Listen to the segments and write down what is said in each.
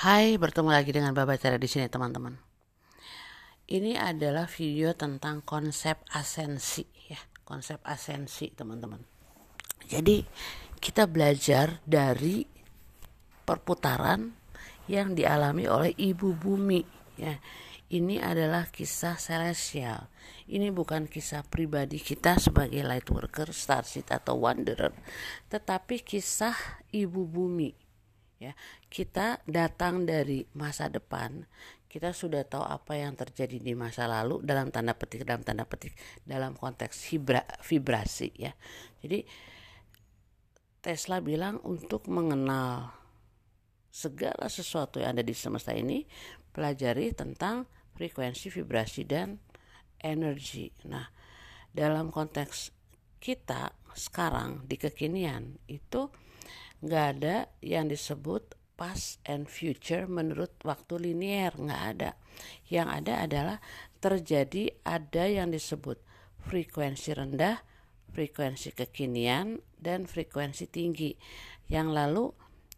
Hai, bertemu lagi dengan Baba Cara di sini teman-teman. Ini adalah video tentang konsep asensi ya, konsep asensi teman-teman. Jadi kita belajar dari perputaran yang dialami oleh ibu bumi ya. Ini adalah kisah celestial. Ini bukan kisah pribadi kita sebagai light worker, starseed atau wanderer, tetapi kisah ibu bumi ya. Kita datang dari masa depan kita sudah tahu apa yang terjadi di masa lalu dalam tanda petik dalam tanda petik dalam konteks vibra, vibrasi ya. Jadi Tesla bilang untuk mengenal segala sesuatu yang ada di semesta ini pelajari tentang frekuensi vibrasi dan energi. Nah dalam konteks kita sekarang di kekinian itu nggak ada yang disebut past and future menurut waktu linier nggak ada. Yang ada adalah terjadi ada yang disebut frekuensi rendah frekuensi kekinian dan frekuensi tinggi. Yang lalu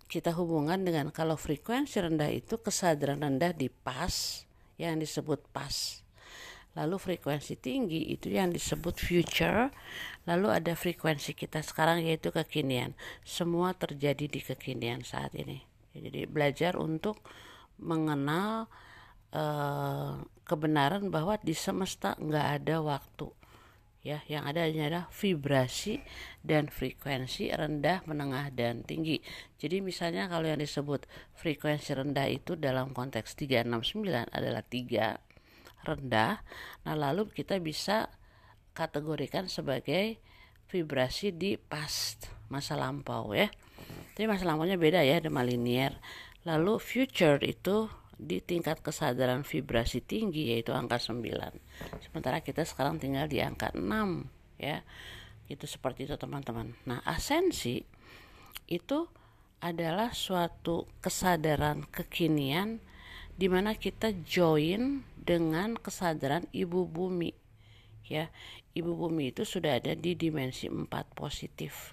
kita hubungkan dengan kalau frekuensi rendah itu kesadaran rendah di pas yang disebut pas lalu frekuensi tinggi itu yang disebut future, lalu ada frekuensi kita sekarang yaitu kekinian. Semua terjadi di kekinian saat ini. Jadi belajar untuk mengenal uh, kebenaran bahwa di semesta nggak ada waktu ya yang ada adalah vibrasi dan frekuensi rendah menengah dan tinggi jadi misalnya kalau yang disebut frekuensi rendah itu dalam konteks 369 adalah tiga rendah. Nah, lalu kita bisa kategorikan sebagai vibrasi di past masa lampau ya. Tapi masa lampaunya beda ya, dengan linear. Lalu future itu di tingkat kesadaran vibrasi tinggi yaitu angka 9. Sementara kita sekarang tinggal di angka 6 ya. Itu seperti itu teman-teman. Nah, asensi itu adalah suatu kesadaran kekinian di mana kita join dengan kesadaran ibu bumi. Ya ibu bumi itu sudah ada di dimensi 4 positif.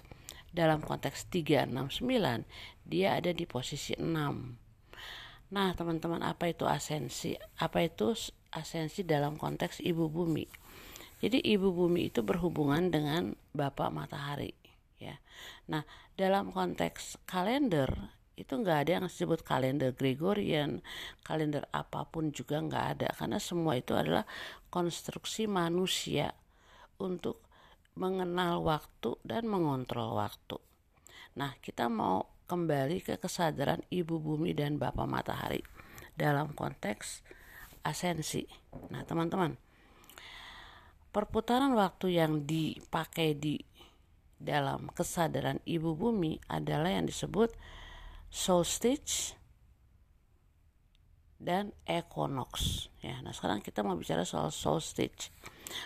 Dalam konteks 369 dia ada di posisi 6 nah teman-teman apa itu asensi? Apa itu asensi dalam konteks ibu bumi? Jadi ibu bumi itu berhubungan dengan bapak matahari ya. Nah dalam konteks kalender itu nggak ada yang disebut kalender Gregorian, kalender apa pun juga nggak ada karena semua itu adalah konstruksi manusia untuk mengenal waktu dan mengontrol waktu. Nah, kita mau kembali ke kesadaran ibu bumi dan bapak matahari dalam konteks asensi. Nah, teman-teman, perputaran waktu yang dipakai di dalam kesadaran ibu bumi adalah yang disebut solstice dan equinox ya. Nah, sekarang kita mau bicara soal solstice.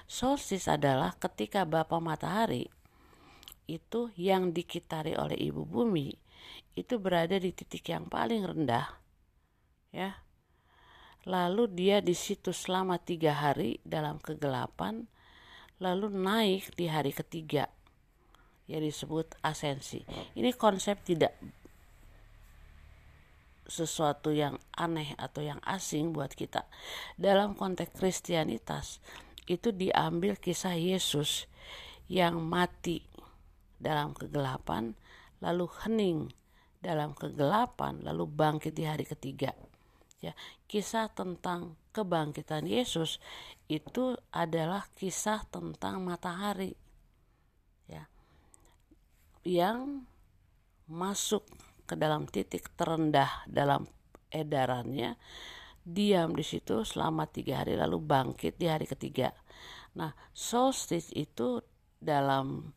Solstice adalah ketika bapak matahari itu yang dikitari oleh ibu bumi itu berada di titik yang paling rendah ya lalu dia di situ selama tiga hari dalam kegelapan lalu naik di hari ketiga yang disebut asensi ini konsep tidak sesuatu yang aneh atau yang asing buat kita. Dalam konteks Kristianitas itu diambil kisah Yesus yang mati dalam kegelapan lalu hening dalam kegelapan lalu bangkit di hari ketiga. Ya, kisah tentang kebangkitan Yesus itu adalah kisah tentang matahari. Ya. Yang masuk ke dalam titik terendah dalam edarannya diam di situ selama tiga hari lalu bangkit di hari ketiga. Nah, solstice itu dalam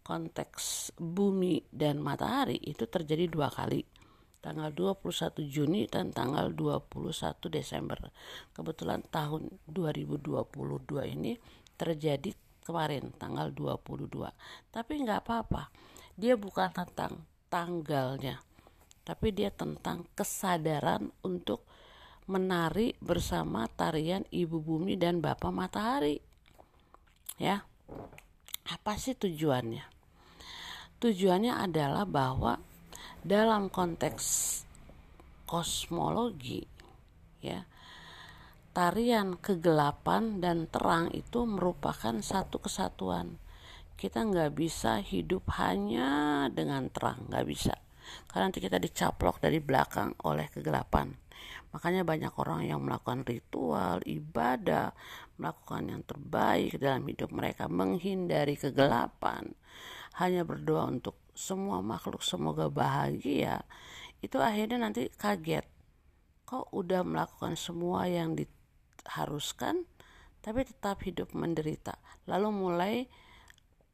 konteks bumi dan matahari itu terjadi dua kali tanggal 21 Juni dan tanggal 21 Desember. Kebetulan tahun 2022 ini terjadi kemarin tanggal 22. Tapi nggak apa-apa. Dia bukan tentang tanggalnya. Tapi dia tentang kesadaran untuk menari bersama tarian ibu bumi dan bapak matahari. Ya apa sih tujuannya? Tujuannya adalah bahwa dalam konteks kosmologi ya tarian kegelapan dan terang itu merupakan satu kesatuan kita nggak bisa hidup hanya dengan terang nggak bisa. Karena nanti kita dicaplok dari belakang oleh kegelapan. Makanya banyak orang yang melakukan ritual ibadah melakukan yang terbaik dalam hidup mereka menghindari kegelapan. Hanya berdoa untuk semua makhluk semoga bahagia itu akhirnya nanti kaget. Kok udah melakukan semua yang diharuskan tapi tetap hidup menderita. Lalu mulai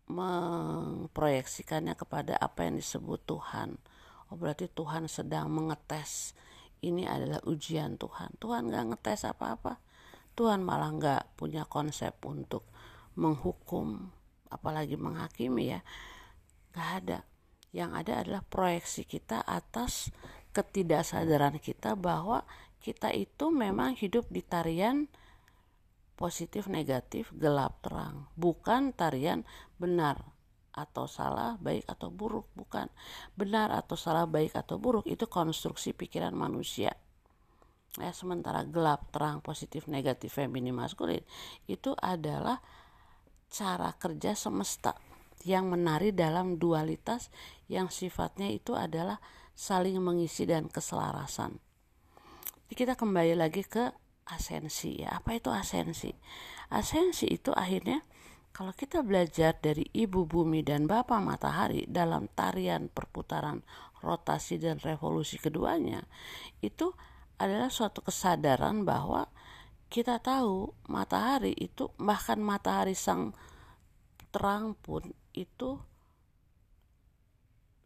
memproyeksikannya kepada apa yang disebut Tuhan. Oh berarti Tuhan sedang mengetes. Ini adalah ujian Tuhan. Tuhan gak ngetes apa-apa. Tuhan malah gak punya konsep untuk menghukum, apalagi menghakimi ya. Gak ada. Yang ada adalah proyeksi kita atas ketidaksadaran kita bahwa kita itu memang hidup di tarian positif negatif gelap terang. Bukan tarian benar atau salah baik atau buruk. Bukan benar atau salah baik atau buruk. Itu konstruksi pikiran manusia. Ya sementara gelap terang positif negatif feminin maskulin itu adalah cara kerja semesta yang menari dalam dualitas yang sifatnya itu adalah saling mengisi dan keselarasan. Jadi kita kembali lagi ke asensi ya. Apa itu asensi? Asensi itu akhirnya kalau kita belajar dari ibu bumi dan bapak matahari dalam tarian perputaran rotasi dan revolusi keduanya itu adalah suatu kesadaran bahwa kita tahu matahari itu bahkan matahari sang terang pun itu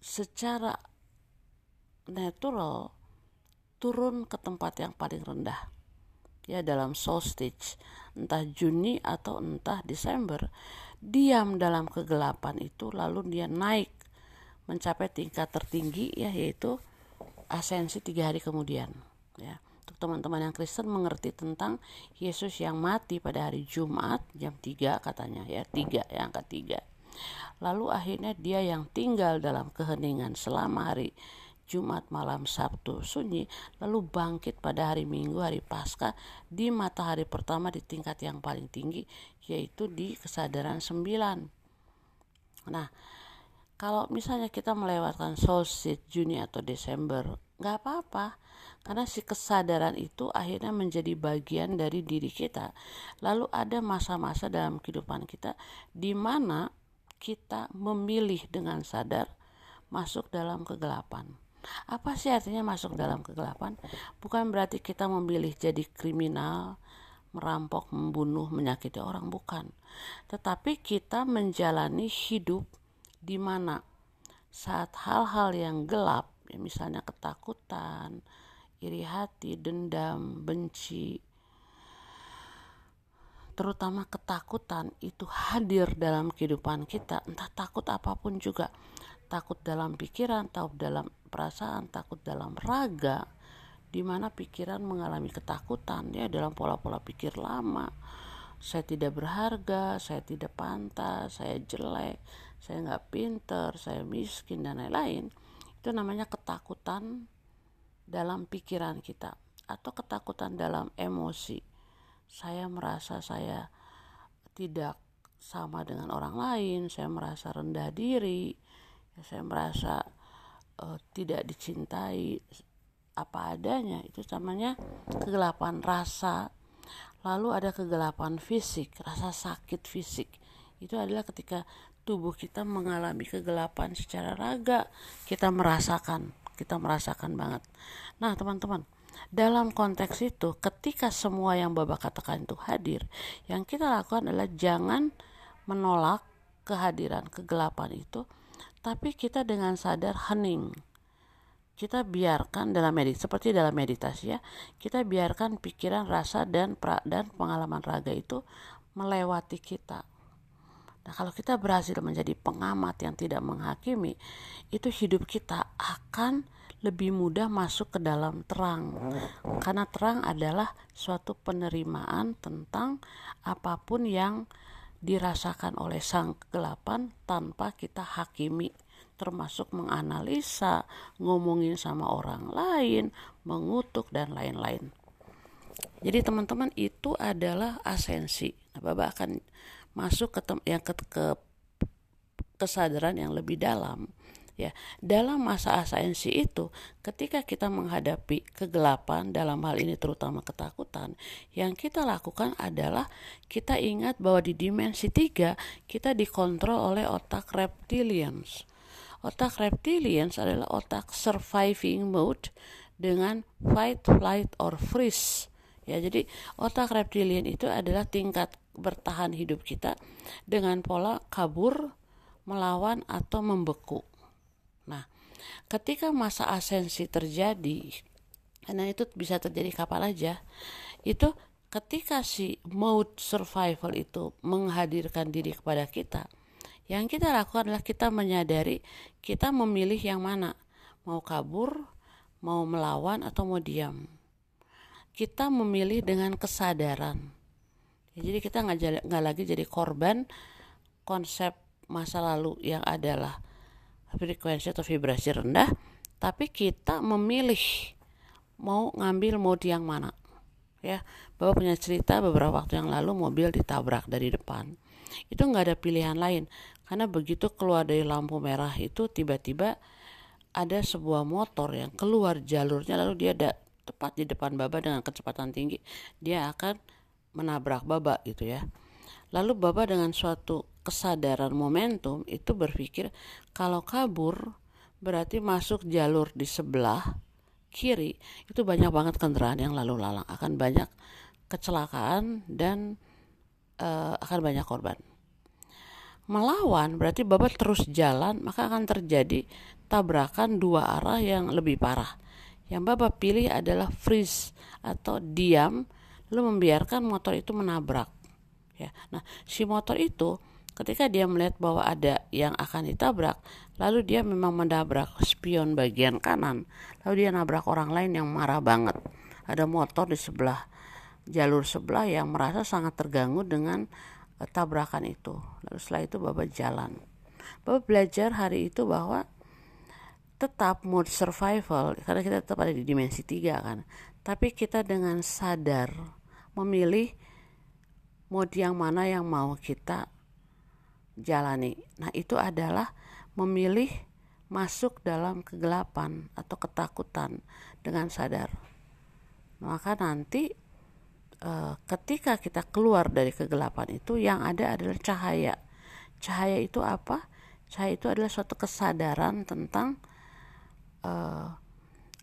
secara natural turun ke tempat yang paling rendah ya dalam solstice entah Juni atau entah Desember diam dalam kegelapan itu lalu dia naik mencapai tingkat tertinggi ya yaitu asensi tiga hari kemudian ya. Untuk teman-teman yang Kristen mengerti tentang Yesus yang mati pada hari Jumat jam 3 katanya ya tiga yang angka tiga. Lalu akhirnya dia yang tinggal dalam keheningan selama hari Jumat malam Sabtu sunyi, lalu bangkit pada hari Minggu hari Paskah di matahari pertama di tingkat yang paling tinggi yaitu di kesadaran sembilan. Nah, kalau misalnya kita melewatkan solstice Juni atau Desember, nggak apa-apa karena si kesadaran itu akhirnya menjadi bagian dari diri kita. Lalu ada masa-masa dalam kehidupan kita di mana kita memilih dengan sadar masuk dalam kegelapan. Apa sih artinya masuk dalam kegelapan? Bukan berarti kita memilih jadi kriminal, merampok, membunuh, menyakiti orang, bukan. Tetapi kita menjalani hidup di mana saat hal-hal yang gelap, ya misalnya ketakutan, iri hati, dendam, benci, terutama ketakutan itu hadir dalam kehidupan kita, entah takut apa pun juga takut dalam pikiran, takut dalam perasaan, takut dalam raga, di mana pikiran mengalami ketakutan ya dalam pola-pola pikir lama. Saya tidak berharga, saya tidak pantas, saya jelek, saya nggak pinter, saya miskin dan lain-lain. Itu namanya ketakutan dalam pikiran kita atau ketakutan dalam emosi. Saya merasa saya tidak sama dengan orang lain, saya merasa rendah diri, saya merasa uh, tidak dicintai apa adanya. Itu namanya kegelapan rasa. Lalu ada kegelapan fisik rasa sakit fisik. Itu adalah ketika tubuh kita mengalami kegelapan secara raga kita merasakan kita merasakan banget. Nah teman-teman dalam konteks itu ketika semua yang bapak katakan itu hadir yang kita lakukan adalah jangan menolak kehadiran kegelapan itu tapi kita dengan sadar hening. Kita biarkan dalam meditasi seperti dalam meditasi ya kita biarkan pikiran rasa dan pra, dan pengalaman raga itu melewati kita. Nah kalau kita berhasil menjadi pengamat yang tidak menghakimi itu hidup kita akan lebih mudah masuk ke dalam terang. Karena terang adalah suatu penerimaan tentang apa pun yang dirasakan oleh sang kegelapan tanpa kita hakimi, termasuk menganalisa, ngomongin sama orang lain, mengutuk dan lain-lain. Jadi teman-teman itu adalah asensi. Nah, Bapak akan masuk ke yang ke, ke kesadaran yang lebih dalam ya dalam masa asensi itu ketika kita menghadapi kegelapan dalam hal ini terutama ketakutan yang kita lakukan adalah kita ingat bahwa di dimensi tiga kita dikontrol oleh otak reptilians. Otak reptilians adalah otak surviving mode dengan fight flight or freeze. Ya jadi otak reptilian itu adalah tingkat bertahan hidup kita dengan pola kabur melawan atau membeku Nah, ketika masa asensi terjadi, karena itu bisa terjadi kapan aja, itu ketika si mode survival itu menghadirkan diri kepada kita, yang kita lakukan adalah kita menyadari kita memilih yang mana, mau kabur, mau melawan atau mau diam. Kita memilih dengan kesadaran. jadi kita nggak lagi jadi korban konsep masa lalu yang adalah frekuensi atau vibrasi rendah tapi kita memilih mau ngambil mode yang mana ya. Bapak punya cerita beberapa waktu yang lalu mobil ditabrak dari depan. Itu nggak ada pilihan lain karena begitu keluar dari lampu merah itu tiba-tiba ada sebuah motor yang keluar jalurnya lalu dia ada tepat di depan baba dengan kecepatan tinggi dia akan menabrak baba gitu ya. Lalu baba dengan suatu kesadaran momentum itu berpikir kalau kabur berarti masuk jalur di sebelah kiri itu banyak banget kendaraan yang lalu lalang. Akan banyak kecelakaan dan uh, akan banyak korban. Melawan berarti bapak terus jalan maka akan terjadi tabrakan dua arah yang lebih parah. Yang bapak pilih adalah freeze atau diam lalu membiarkan motor itu menabrak ya. Nah si motor itu Ketika dia melihat bahwa ada yang akan ditabrak, lalu dia memang menabrak spion bagian kanan. Lalu dia nabrak orang lain yang marah banget. Ada motor di sebelah jalur sebelah yang merasa sangat terganggu dengan uh, tabrakan itu. Lalu setelah itu Bapak jalan. Bapak belajar hari itu bahwa tetap mode survival karena kita tetap ada di dimensi tiga kan. Tapi kita dengan sadar memilih mode yang mana yang mau kita jalani. Nah, itu adalah memilih masuk dalam kegelapan atau ketakutan dengan sadar. Maka nanti e, ketika kita keluar dari kegelapan itu yang ada adalah cahaya. Cahaya itu apa? Cahaya itu adalah suatu kesadaran tentang e,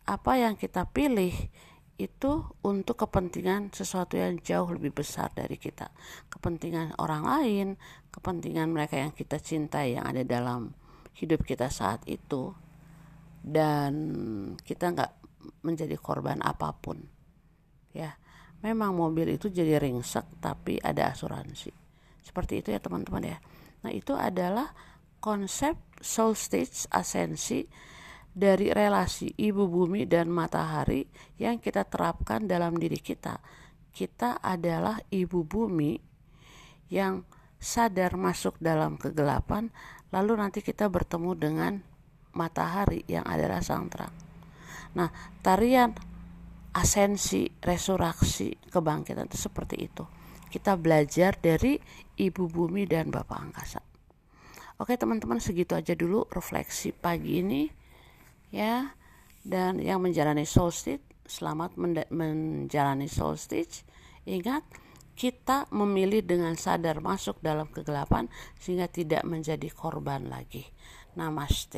apa yang kita pilih itu untuk kepentingan sesuatu yang jauh lebih besar dari kita. Kepentingan orang lain kepentingan mereka yang kita cintai yang ada dalam hidup kita saat itu. Dan kita nggak menjadi korban apa pun. Ya memang mobil itu jadi ringsek tapi ada asuransi. Seperti itu ya teman-teman ya. Nah itu adalah konsep soul stage asensi dari relasi ibu bumi dan matahari yang kita terapkan dalam diri kita. Kita adalah ibu bumi yang sadar masuk dalam kegelapan, lalu nanti kita bertemu dengan matahari yang adalah sang terang. Nah, tarian asensi, resurreksi, kebangkitan itu seperti itu. Kita belajar dari ibu bumi dan bapak angkasa. Oke teman-teman segitu aja dulu refleksi pagi ini ya. Dan yang menjalani solstice selamat menjalani solstice ingat kita memilih dengan sadar masuk dalam kegelapan sehingga tidak menjadi korban lagi. Namaste